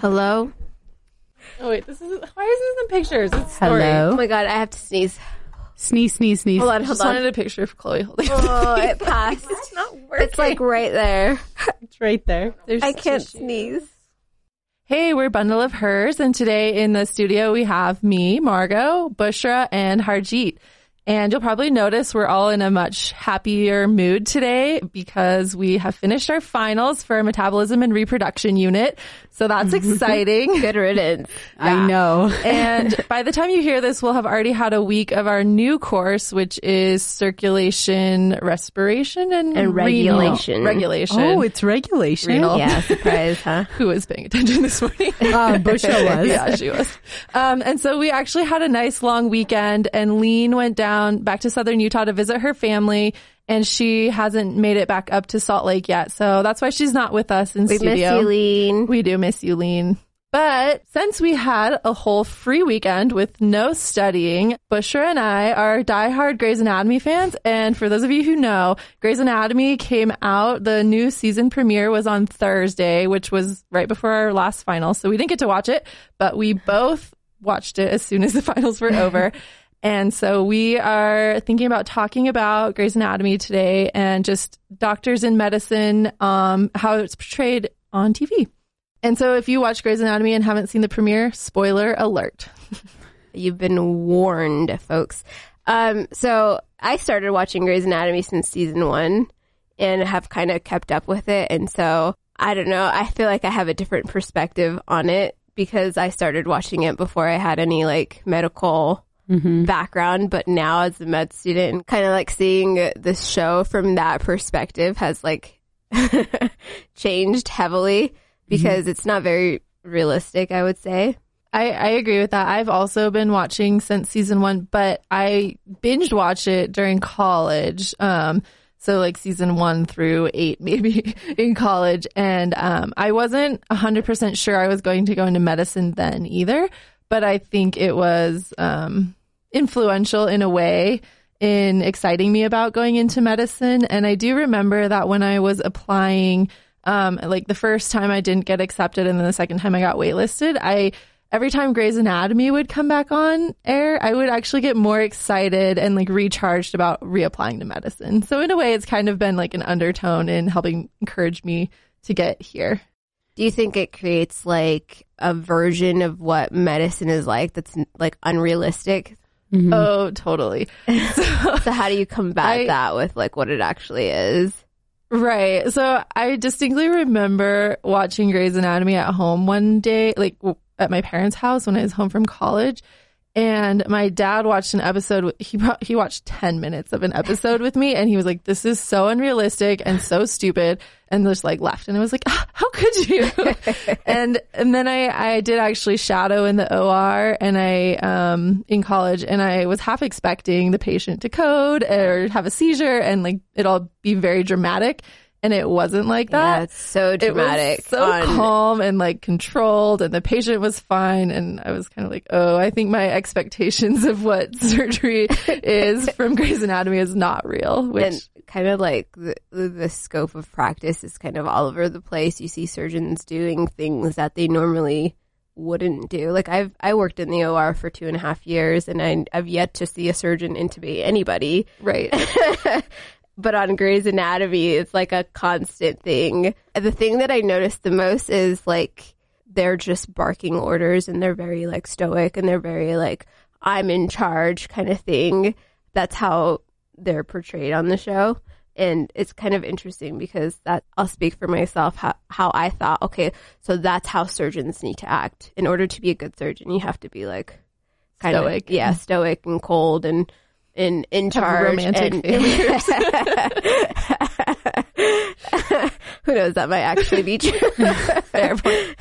Hello. Oh wait, this is why is this in pictures? It's story. Oh my god, I have to sneeze. Sneeze, sneeze, sneeze. Hold on, I hold just on. wanted a picture of Chloe holding. Oh, it passed. it's not working. It's like right there. it's right there. There's I can't tissue. sneeze. Hey, we're Bundle of Hers, and today in the studio we have me, Margot, Bushra, and Harjeet. And you'll probably notice we're all in a much happier mood today because we have finished our finals for our metabolism and reproduction unit. So that's exciting. Good riddance. I know. and by the time you hear this, we'll have already had a week of our new course, which is circulation, respiration, and, And renal- regulation. Regulation. Oh, it's regulation. Renal. Yeah, surprise, huh? Who was paying attention this morning? Uh, Bushra was. yeah, she was. Um, and so we actually had a nice long weekend and Lean went down back to Southern Utah to visit her family and she hasn't made it back up to Salt Lake yet. So that's why she's not with us in We miss studio. you, Lean. We do miss you, Lean. But since we had a whole free weekend with no studying, Bushra and I are diehard Grey's Anatomy fans. And for those of you who know, Grey's Anatomy came out. The new season premiere was on Thursday, which was right before our last final. So we didn't get to watch it, but we both watched it as soon as the finals were over. And so we are thinking about talking about Grey's Anatomy today and just doctors in medicine, um, how it's portrayed on TV. And so if you watch Grey's Anatomy and haven't seen the premiere, spoiler alert. You've been warned, folks. Um, so I started watching Grey's Anatomy since season one and have kind of kept up with it. And so I don't know. I feel like I have a different perspective on it because I started watching it before I had any like medical background. But now as a med student, kind of like seeing this show from that perspective has like changed heavily because it's not very realistic, I would say. I, I agree with that. I've also been watching since season one, but I binge watch it during college. Um, so like season one through eight, maybe in college. And, um, I wasn't a hundred percent sure I was going to go into medicine then either, but I think it was, um, influential in a way in exciting me about going into medicine. And I do remember that when I was applying, um, like the first time I didn't get accepted and then the second time I got waitlisted, I, every time Grey's Anatomy would come back on air, I would actually get more excited and like recharged about reapplying to medicine. So in a way, it's kind of been like an undertone in helping encourage me to get here. Do you think it creates like a version of what medicine is like that's like unrealistic? Mm-hmm. Oh, totally. So how do you combat I- that with like what it actually is? Right. So I distinctly remember watching Grey's Anatomy at home one day, like at my parents' house when I was home from college. And my dad watched an episode. He he watched ten minutes of an episode with me, and he was like, "This is so unrealistic and so stupid," and just like left. And I was like, "Ah, "How could you?" and and then I I did actually shadow in the OR, and I um in college, and I was half expecting the patient to code or have a seizure, and like it all be very dramatic, and it wasn't like that Yeah, it's so it dramatic. was so on- calm and like controlled and the patient was fine and i was kind of like oh i think my expectations of what surgery is from Grey's anatomy is not real which and kind of like the, the scope of practice is kind of all over the place. You see surgeons doing things that they normally wouldn't do. Like I've I worked in the OR for two and a half years, and I, I've yet to see a surgeon intubate anybody. right but on Grey's Anatomy, it's like a constant thing. The thing that I noticed the most is like they're just barking orders and they're very like stoic and they're very like, I'm in charge kind of thing. That's how they're portrayed on the show. And it's kind of interesting because that I'll speak for myself how, how I thought, okay, so that's how surgeons need to act. In order to be a good surgeon, you have to be like kind Stoic. of yeah, stoic and cold and in in Have charge romantic and failures. who knows that might actually be true Fair point.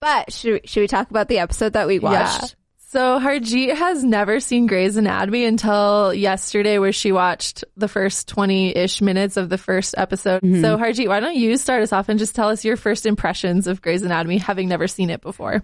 but should we, should we talk about the episode that we Yeah. watched So Harjeet has never seen Grey's Anatomy until yesterday, where she watched the first 20 ish minutes of the first episode. Mm-hmm. So Harjeet, why don't you start us off and just tell us your first impressions of Grey's Anatomy, having never seen it before?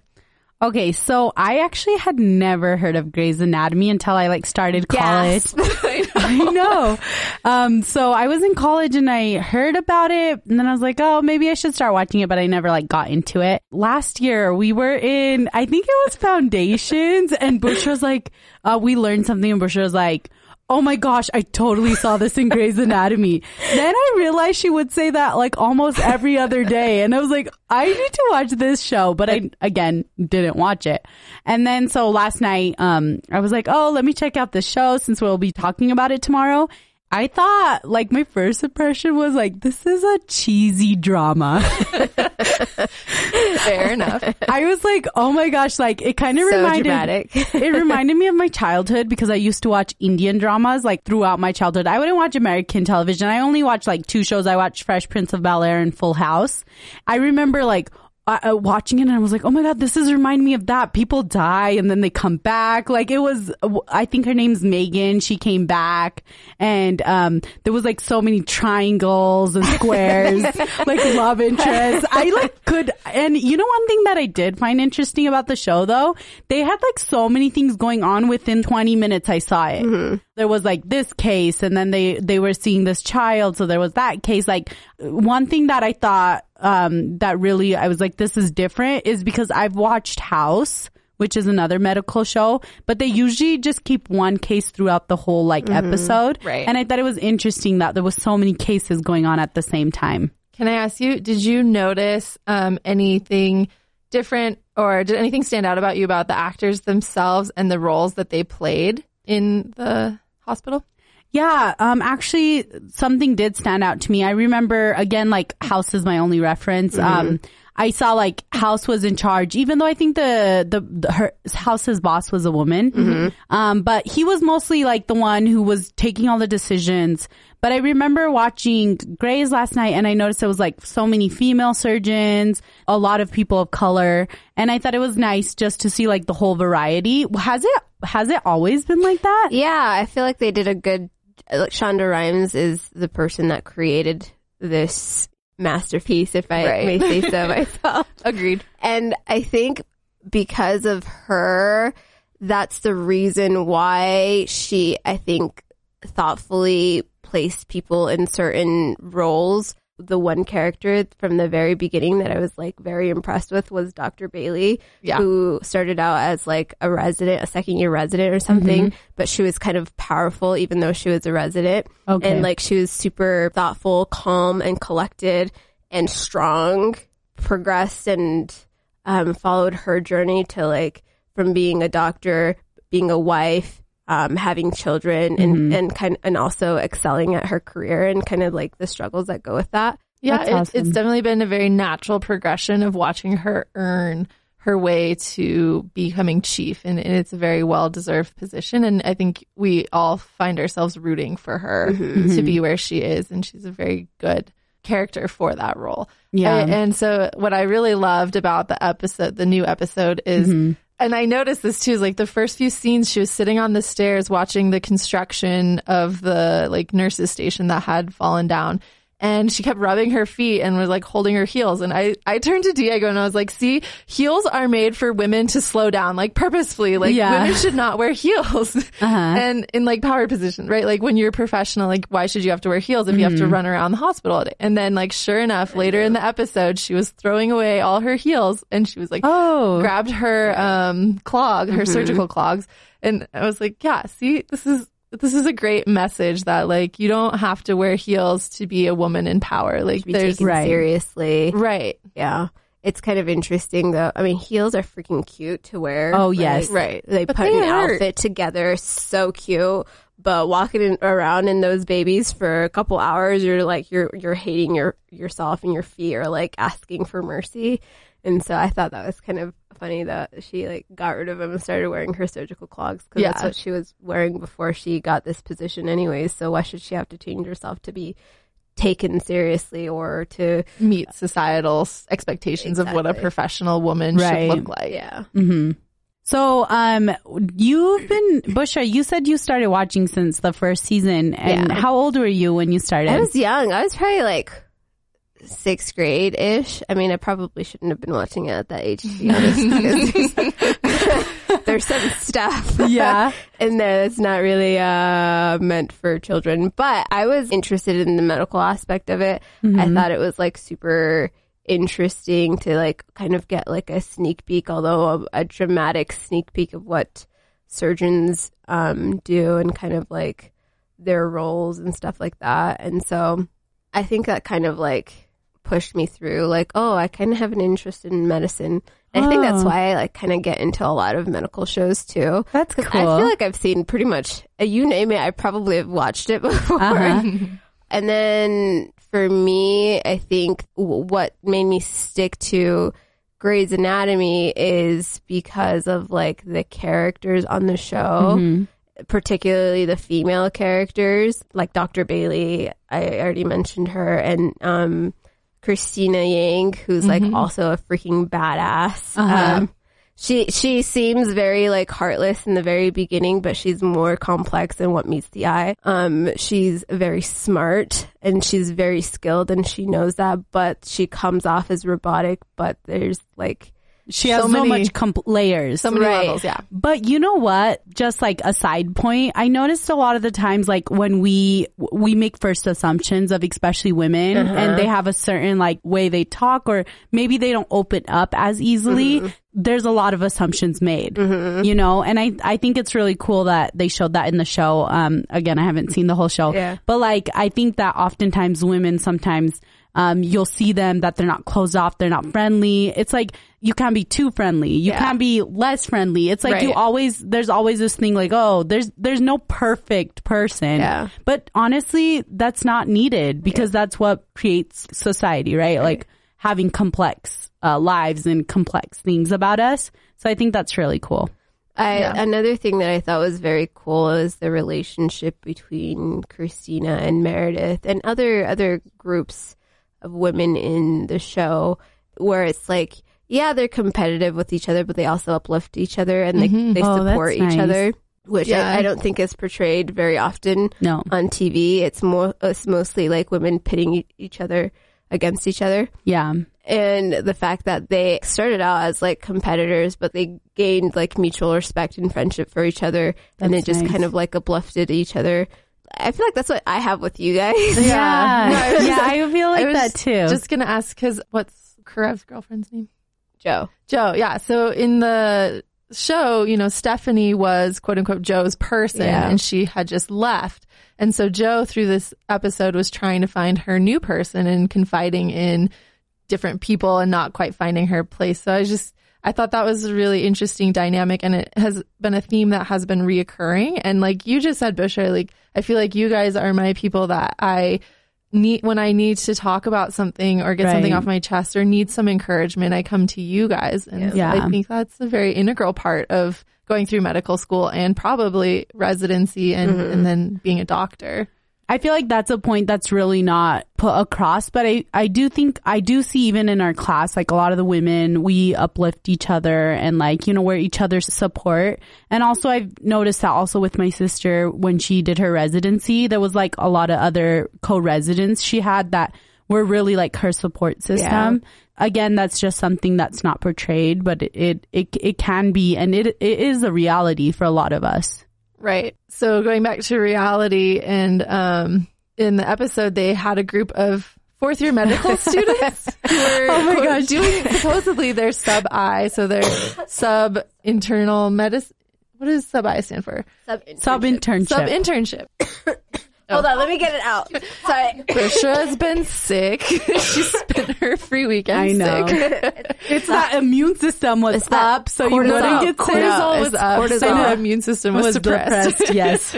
Okay, so I actually had never heard of Grey's Anatomy until I like started college. I know. Um, so I was in college and I heard about it and then I was like, oh, maybe I should start watching it, but I never like got into it. Last year we were in, I think it was foundations and Bush was like, uh, we learned something and Bush was like, Oh my gosh, I totally saw this in Grey's Anatomy. then I realized she would say that like almost every other day. And I was like, I need to watch this show, but I, again, didn't watch it. And then so last night, um, I was like, oh, let me check out the show since we'll be talking about it tomorrow. I thought like my first impression was like this is a cheesy drama. Fair enough. I was like, oh my gosh, like it kind of So reminded dramatic. it reminded me of my childhood because I used to watch Indian dramas like throughout my childhood. I wouldn't watch American television. I only watched like two shows. I watched Fresh Prince of Bel Air and Full House. I remember like uh, uh, watching it and I was like, oh my god, this is reminding me of that. People die and then they come back. Like it was, I think her name's Megan. She came back and um there was like so many triangles and squares, like love interests. I like could, and you know one thing that I did find interesting about the show though, they had like so many things going on within 20 minutes. I saw it. There was like this case and then they, they were seeing this child. So there was that case. Like one thing that I thought, um, that really, I was like, this is different is because I've watched House, which is another medical show, but they usually just keep one case throughout the whole like episode. Right. And I thought it was interesting that there was so many cases going on at the same time. Can I ask you, did you notice um, anything different or did anything stand out about you about the actors themselves and the roles that they played in the hospital? Yeah, um, actually, something did stand out to me. I remember again, like House is my only reference. Um, I saw like House was in charge, even though I think the the, the her House's boss was a woman. Um, but he was mostly like the one who was taking all the decisions. But I remember watching Grey's last night, and I noticed it was like so many female surgeons, a lot of people of color, and I thought it was nice just to see like the whole variety. Has it has it always been like that? Yeah, I feel like they did a good. Like Shonda Rhimes is the person that created this masterpiece, if I Right. may say so myself. Agreed. And I think because of her, that's the reason why she, I think, thoughtfully placed people in certain roles. The one character from the very beginning that I was like very impressed with was Dr. Bailey, Yeah. who started out as like a resident, a second year resident or something, but she was kind of powerful even though she was a resident. Okay. And like she was super thoughtful, calm, and collected and strong, progressed and um, followed her journey to like from being a doctor, being a wife, um, having children, and mm-hmm. and kind and also excelling at her career and kind of like the struggles that go with that. Yeah, That's it's, awesome. it's definitely been a very natural progression of watching her earn her way to becoming chief, and, and it's a very well deserved position. And I think we all find ourselves rooting for her mm-hmm. to be mm-hmm. where she is, and she's a very good character for that role. Yeah. And, and so, what I really loved about the episode, the new episode, is. And I noticed this too, like the first few scenes, she was sitting on the stairs watching the construction of the like nurses station that had fallen down. And she kept rubbing her feet and was like holding her heels. And I, I turned to Diego and I was like, see, heels are made for women to slow down, like purposefully. Like Yeah. women should not wear heels. Uh-huh. And in like power position, right? Like when you're a professional, like why should you have to wear heels if you have to mm-hmm. run around the hospital? all day? And then like sure enough, later in the episode, she was throwing away all her heels and she was like, Oh. grabbed her um clog, her mm-hmm. surgical clogs, and I was like, yeah, see, this is this is a great message that like you don't have to wear heels to be a woman in power. Like Be there's taken Right. seriously. right, Yeah. It's kind of interesting though. I mean, heels are freaking cute to wear. Oh, yes. right. They But put they an hurt. outfit together, so cute. But walking in, around in those babies for a couple hours, you're like you're you're hating your yourself and your feet are like asking for mercy. And so I thought that was kind of funny that she like got rid of them and started wearing her surgical clogs because that's what she was wearing before she got this position, anyways. So why should she have to change herself to be taken seriously or to Meet societal s- expectations of what a professional woman Right. should look like. yeah? hmm So, um, you've been, Bushra, you said you started watching since the first season. And Yeah. how old were you when you started? I was young. I was probably like sixth grade ish. I mean, I probably shouldn't have been watching it at that age, to be honest, because there's some stuff. Yeah. in there that's not really uh, meant for children. But I was interested in the medical aspect of it. I thought it was like super interesting to like kind of get like a sneak peek, although a, a dramatic sneak peek of what surgeons um, do and kind of like their roles and stuff like that. And so I think that kind of like pushed me through like, oh, I kind of have an interest in medicine. And I think that's Oh. why I like kind of get into a lot of medical shows too. That's cool. I feel like I've seen pretty much, uh, you name it, I probably have watched it before. Uh-huh. And then for me, I think w- what made me stick to Grey's Anatomy is because of like the characters on the show, Mhm. particularly the female characters, like Dr. Bailey. I already mentioned her, and um, Cristina Yang, who's like also a freaking badass. Uh-huh. Um, she she seems very like heartless in the very beginning, but she's more complex than what meets the eye. Um, she's very smart and she's very skilled, and she knows that. But she comes off as robotic. But there's like She has So so, many- much comp- layers. So many Right. levels, yeah. But you know what? Just like a side point, I noticed a lot of the times, like when we we make first assumptions of especially women, and uh-huh. they have a certain like way they talk, or maybe they don't open up as easily. Mm-hmm. There's a lot of assumptions made, mm-hmm. you know, and I I think it's really cool that they showed that in the show. Um, again, I haven't seen the whole show, Yeah. but like I think that oftentimes women sometimes um, you'll see them that they're not closed off, they're not friendly. It's like you can't be too friendly, you Yeah. can't be less friendly. It's like you always there's always this thing like oh there's there's no perfect person. Yeah. But honestly, that's not needed because that's what creates society, right? Like having complex uh, lives and complex things about us. So I think that's really cool. I Yeah. another thing that I thought was very cool is the relationship between Cristina and Meredith and other other groups of women in the show where it's like yeah they're competitive with each other but they also uplift each other and they mm-hmm. they Oh, support each nice. other which Yeah. I, I don't think is portrayed very often No. on TV it's more it's mostly like women pitting each other against each other Yeah. and the fact that they started out as like competitors, but they gained like mutual respect and friendship for each other, and That's it just nice. kind of like uplifted each other. I feel like that's what I have with you guys. Yeah. No, I was- yeah, I feel like I was that too. Just gonna ask because what's Karev's girlfriend's name? Jo. Jo. Yeah. So in the show, you know, Stephanie was quote unquote Jo's person Yeah. and she had just left. And so Jo through this episode was trying to find her new person and confiding in different people and not quite finding her place. So I just, I thought that was a really interesting dynamic and it has been a theme that has been reoccurring. And like you just said, Bushra, like I feel like you guys are my people that I need when I need to talk about something or get something off my chest or need some encouragement, I come to you guys. And Yeah. I think that's a very integral part of going through medical school and probably residency and, and mm-hmm. then being a doctor. I feel like that's a point that's really not put across, but I, I do think, I do see even in our class, like a lot of the women, we uplift each other and like, you know, we're each other's support. And also I've noticed that also with my sister when she did her residency, there was like a lot of other co-residents she had that were really like her support system. Again, that's just something that's not portrayed, but it, it, it, it can be, and it, it is a reality for a lot of us. Right. So going back to reality and um in the episode they had a group of fourth year medical students who were Oh my gosh. doing supposedly their sub I, so their sub internal medicine what does sub I stand for? Sub Sub internship. Sub internship. Oh. Hold on, let me get it out. Sorry. Trisha has been sick. she spent her free weekend I know. sick. It's that immune system was It's up, so you cortisol. wouldn't get sick. Cortisol was up. cortisol. So her immune system was, Was suppressed. depressed, yes.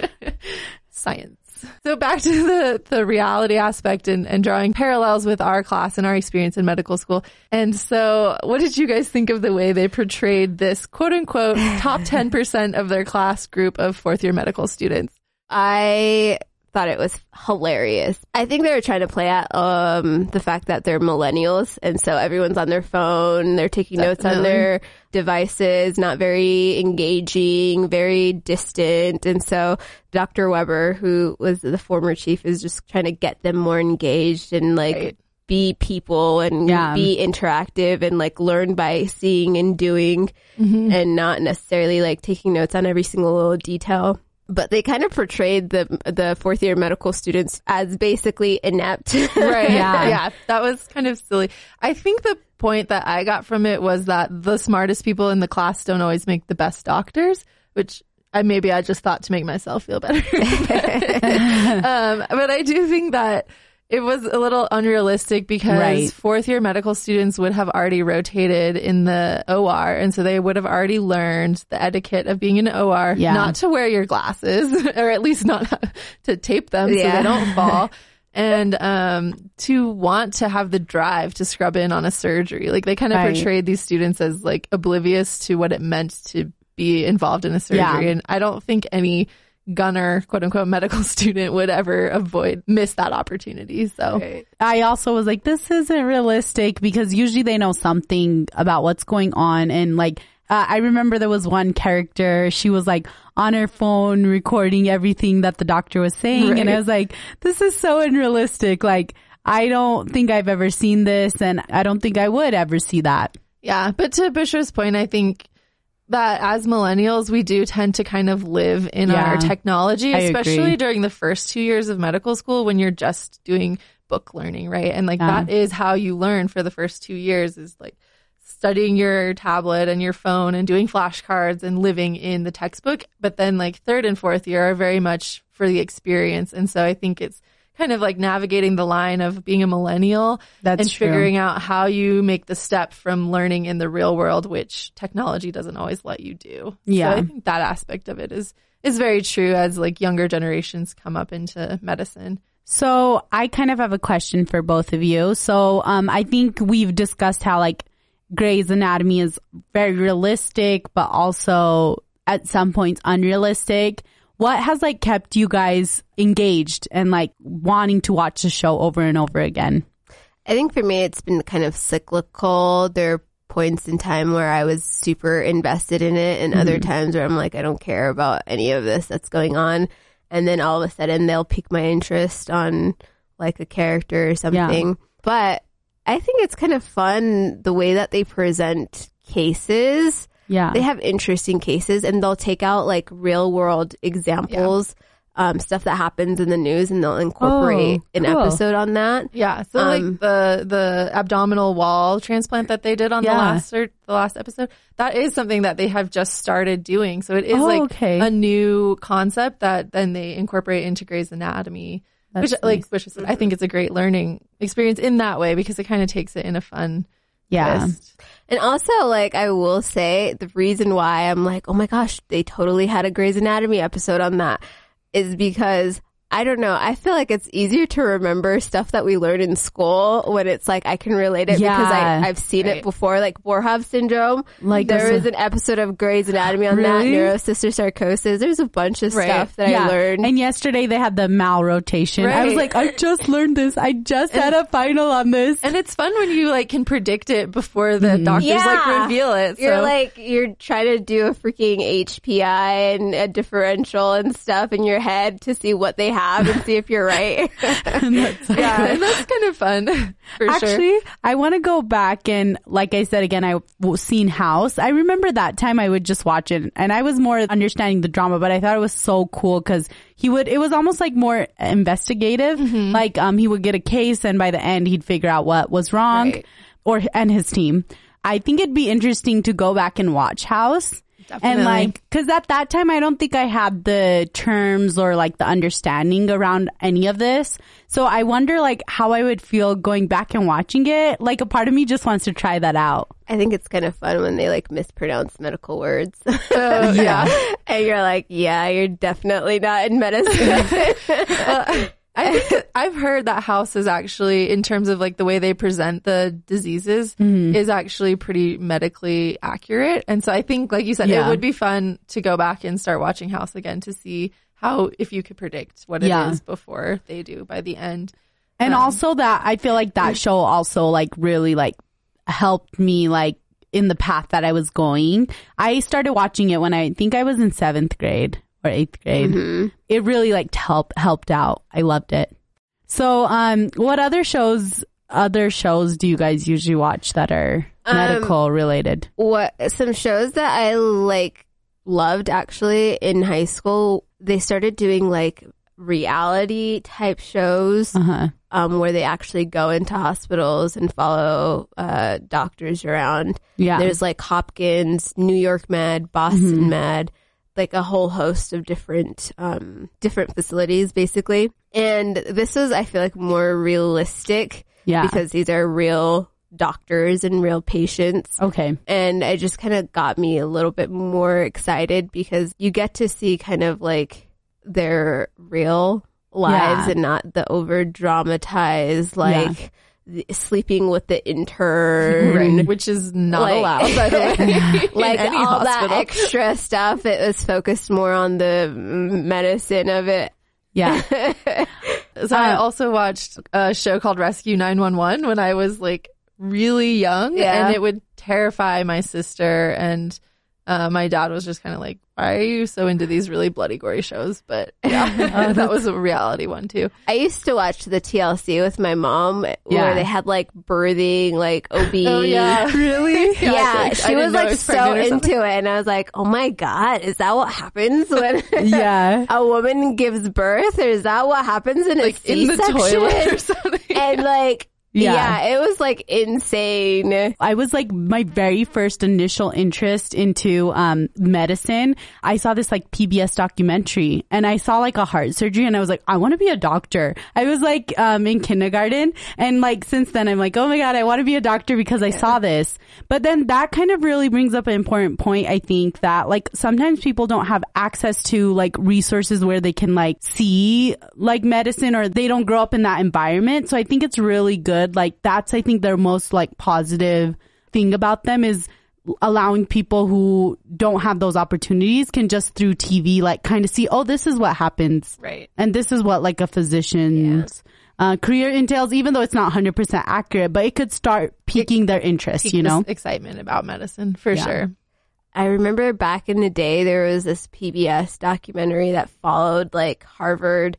Science. So back to the, the reality aspect and, and drawing parallels with our class and our experience in medical school. And so what did you guys think of the way they portrayed this quote unquote top 10% of their class group of fourth year medical students? I thought it was hilarious. I think they were trying to play at um the fact that they're millennials and so everyone's on their phone, they're taking notes on their devices, not very engaging, very distant. And so Dr. Webber, who was the former chief, is just trying to get them more engaged and like Right. be people and Yeah. be interactive and like learn by seeing and doing and not necessarily like taking notes on every single little detail. But they kind of portrayed the the fourth year medical students as basically inept. Right. Yeah. yeah. That was kind of silly. I think the point that I got from it was that the smartest people in the class don't always make the best doctors, which I maybe I just thought to make myself feel better. um, but I do think that it was a little unrealistic because Right. fourth year medical students would have already rotated in the OR. And so they would have already learned the etiquette of being in an OR, Yeah. not to wear your glasses or at least not to tape them so they don't fall. And um, to want to have the drive to scrub in on a surgery, like they kind of Right. portrayed these students as like oblivious to what it meant to be involved in a surgery. Yeah. And I don't think any gunner, quote unquote, medical student would ever avoid miss that opportunity. So I also was like, this isn't realistic because usually they know something about what's going on. And like, uh, I remember there was one character, she was like on her phone recording everything that the doctor was saying. And I was like, this is so unrealistic. Like, I don't think I've ever seen this and I don't think I would ever see that. Yeah, but to Bushra's point, I think that as millennials, we do tend to kind of live in Yeah. our technology, especially agree. during the first two years of medical school when you're just doing book learning, right? And like Yeah. that is how you learn for the first two years is like studying your tablet and your phone and doing flashcards and living in the textbook. But then like third and fourth year are very much for the experience. And so I think it's kind of like navigating the line of being a millennial That's and true. figuring out how you make the step from learning in the real world, which technology doesn't always let you do. Yeah. So I think that aspect of it is, is very true as like younger generations come up into medicine. So I kind of have a question for both of you. So um, I think we've discussed how like Grey's Anatomy is very realistic, but also at some points unrealistic. What has like kept you guys engaged and like wanting to watch the show over and over again? I think for me, it's been kind of cyclical. There are points in time where I was super invested in it, and other mm-hmm. times where I'm like, I don't care about any of this that's going on. And then all of a sudden, they'll pique my interest on like a character or something. But I think it's kind of fun the way that they present cases. Yeah. They have interesting cases, and they'll take out like real world examples. Um, stuff that happens in the news and they'll incorporate Oh, an cool. episode on that. Yeah. So Um, like the, the abdominal wall transplant that they did on Yeah. the last, or the last episode, that is something that they have just started doing. So it is Oh, like okay. a new concept that then they incorporate into Grey's Anatomy. That's which, like Bush said, I think it's a great learning experience in that way because it kind of takes it in a fun yeah. And also, like, I will say the reason why I'm like, oh my gosh, they totally had a Grey's Anatomy episode on that is because I don't know. I feel like it's easier to remember stuff that we learn in school when it's like I can relate it because Yeah. I, I've seen Right. it before, like Boerhaave syndrome. Like there a- was an episode of Grey's Anatomy on Really? that, neurocysticercosis. There's a bunch of Right. stuff that I learned. And yesterday they had the malrotation. I was like, I just learned this. I just had a final on this. And it's fun when you like can predict it before the mm-hmm. doctors like reveal it. You're like you're trying to do a freaking HPI and a differential and stuff in your head to see what they have and see if you're right. yeah, and that's kind of fun for sure. Actually, I want to go back and, like I said again, I've seen House. I remember that time I would just watch it, and I was more understanding the drama, but I thought it was so cool because he would. It was almost like more investigative. Like, um, he would get a case, and by the end, he'd figure out what was wrong, Right. or and his team. I think it'd be interesting to go back and watch House. And like, cause at that time, I don't think I had the terms or like the understanding around any of this. So I wonder like how I would feel going back and watching it. Like a part of me just wants to try that out. I think it's kind of fun when they like mispronounce medical words. Oh, yeah. and you're like, yeah, you're definitely not in medicine. I think I've heard that House is actually, in terms of like the way they present the diseases, mm-hmm. is actually pretty medically accurate. And so I think, like you said, Yeah. it would be fun to go back and start watching House again to see how, if you could predict what it is Yeah. before they do by the end. And um, also that I feel like that show also like really like helped me like in the path that I was going. I started watching it when I think I was in seventh grade or eighth grade. It really like helped helped out. I loved it. So, um, what other shows other shows do you guys usually watch that are medical related? what some shows that I like loved actually in high school. They started doing like reality type shows Uh huh. um, where they actually go into hospitals and follow uh, doctors around. Yeah. There's like Hopkins, New York Med, Boston Med, like a whole host of different um, different facilities basically. And this was I feel like more realistic Yeah. because these are real doctors and real patients. okay. And it just kind of got me a little bit more excited because you get to see kind of like their real lives Yeah. and not the over dramatized, like the, sleeping with the intern. Right. Which is not Like- allowed, by the way. Like all that extra stuff, it was focused more on the medicine of it. Yeah. So I also watched a show called Rescue 911 when I was like really young Yeah. and it would terrify my sister and uh, my dad was just kind of like, why are you so into these really bloody gory shows? But yeah, that was a reality one too. I used to watch the TLC with my mom Yeah. where they had like birthing, like OB. Oh, really? Yeah, I she didn't was know I like so or something. into it, and I was like, "Oh my god, is that what happens when yeah. a woman gives birth, or is that what happens in a like in the C-section?" toilet or something. and like, Yeah. yeah. it was like insane. I was like my very first initial interest into um, medicine. I saw this like PBS documentary and I saw like a heart surgery and I was like, I want to be a doctor. I was like um, in kindergarten and like since then I'm like, oh my God, I want to be a doctor because I saw this. But then that kind of really brings up an important point. I think that like sometimes people don't have access to like resources where they can like see like medicine or they don't grow up in that environment. So I think it's really good. Like that's, I think their most like positive thing about them is allowing people who don't have those opportunities can just through TV like kind of see, oh, this is what happens. Right. And this is what like a physician's uh, career entails, even though it's not 100% accurate, but it could start piquing their interest, you know? excitement about medicine for Yeah. sure. I remember back in the day, there was this PBS documentary that followed like Harvard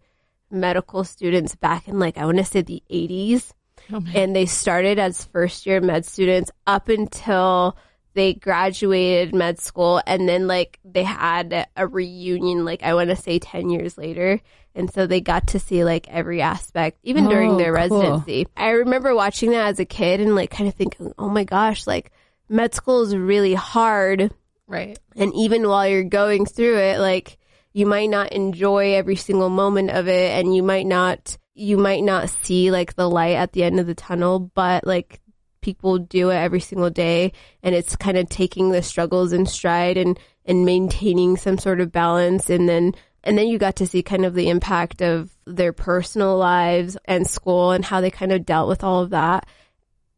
medical students back in like I want to say the 80s. Oh, and they started as first year med students up until they graduated med school. And then like they had a reunion like i want to say 10 years later. And so they got to see like every aspect even oh, during Oh, their cool. residency. I remember watching that as a kid and like kind of thinking oh my gosh like med school is really hard. Right. and even while you're going through it, like you might not enjoy every single moment of it and you might not, you might not see like the light at the end of the tunnel, but like people do it every single day and it's kind of taking the struggles in stride and, and maintaining some sort of balance. And then, and then you got to see kind of the impact of their personal lives and school and how they kind of dealt with all of that.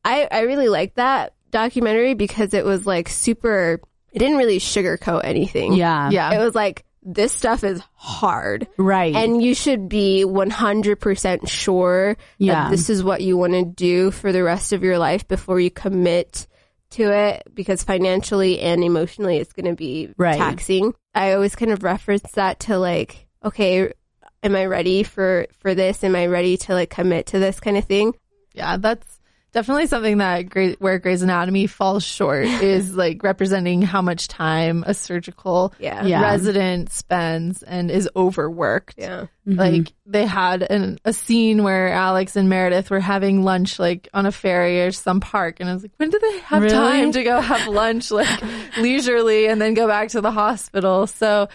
I, I really liked that documentary because it was like super, it didn't really sugarcoat anything. Yeah. Yeah. It was like, this stuff is hard. Right. And you should be 100% sure Yeah. that this is what you want to do for the rest of your life before you commit to it because financially and emotionally it's going to be Right. taxing. I always kind of reference that to like, okay, am I ready for, for this? Am I ready to like commit to this kind of thing? Yeah, that's definitely something that Grey, where Grey's Anatomy falls short is like representing how much time a surgical Yeah. Yeah. resident spends and is overworked. Yeah. Mm-hmm. Like they had an, a scene where Alex and Meredith were having lunch like on a ferry or some park, and I was like, when do they have Really? time to go have lunch like leisurely and then go back to the hospital? So.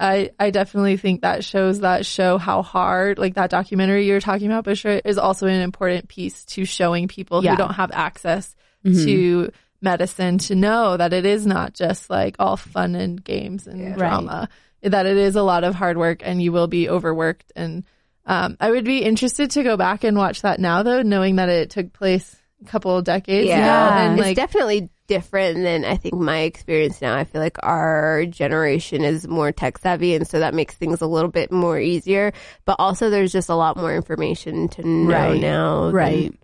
I, I definitely think that shows that show how hard, like that documentary you were talking about, Bushra, is also an important piece to showing people Yeah. who don't have access to medicine to know that it is not just like all fun and games and drama, that it is a lot of hard work and you will be overworked. And um, I would be interested to go back and watch that now, though, knowing that it took place a couple of decades Yeah. ago. And it's like, definitely different than I think my experience now. I feel like our generation is more tech savvy and so that makes things a little bit more easier. But also there's just a lot more information to know Right. now. than- right.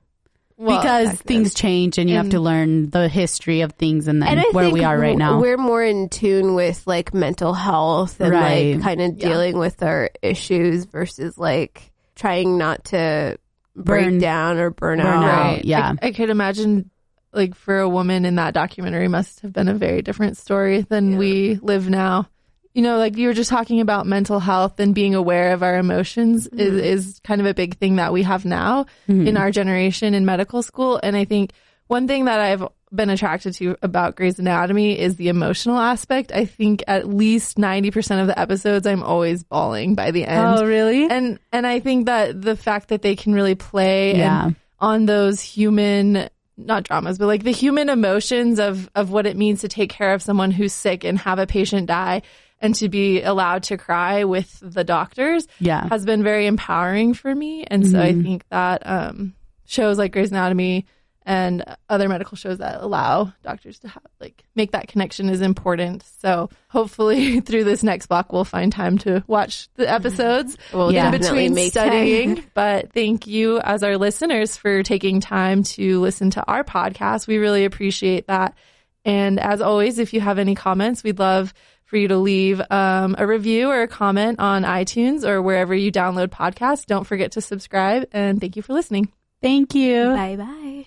well, because things change and you have to learn the history of things and then And where we are right now. We're more in tune with like mental health and Right. like kind of Yeah. dealing with our issues versus like trying not to break down or burn burn out. out. Right. yeah. I, I could imagine like for a woman in that documentary must have been a very different story than we live now. You know, like you were just talking about mental health and being aware of our emotions mm-hmm. is, is kind of a big thing that we have now mm-hmm. in our generation in medical school. And I think one thing that I've been attracted to about Grey's Anatomy is the emotional aspect. I think at least 90% of the episodes I'm always bawling by the end. Oh, really? And and I think that the fact that they can really play Yeah. and on those human not dramas, but like the human emotions of of what it means to take care of someone who's sick and have a patient die and to be allowed to cry with the doctors Yeah. has been very empowering for me. And so I think that um shows like Grey's Anatomy and other medical shows that allow doctors to have like make that connection is important. So hopefully through this next block we'll find time to watch the episodes We'll Yeah. in between studying. but thank you as our listeners for taking time to listen to our podcast. We really appreciate that. And as always, if you have any comments, we'd love for you to leave um, a review or a comment on iTunes or wherever you download podcasts. Don't forget to subscribe and thank you for listening. Thank you. Bye bye.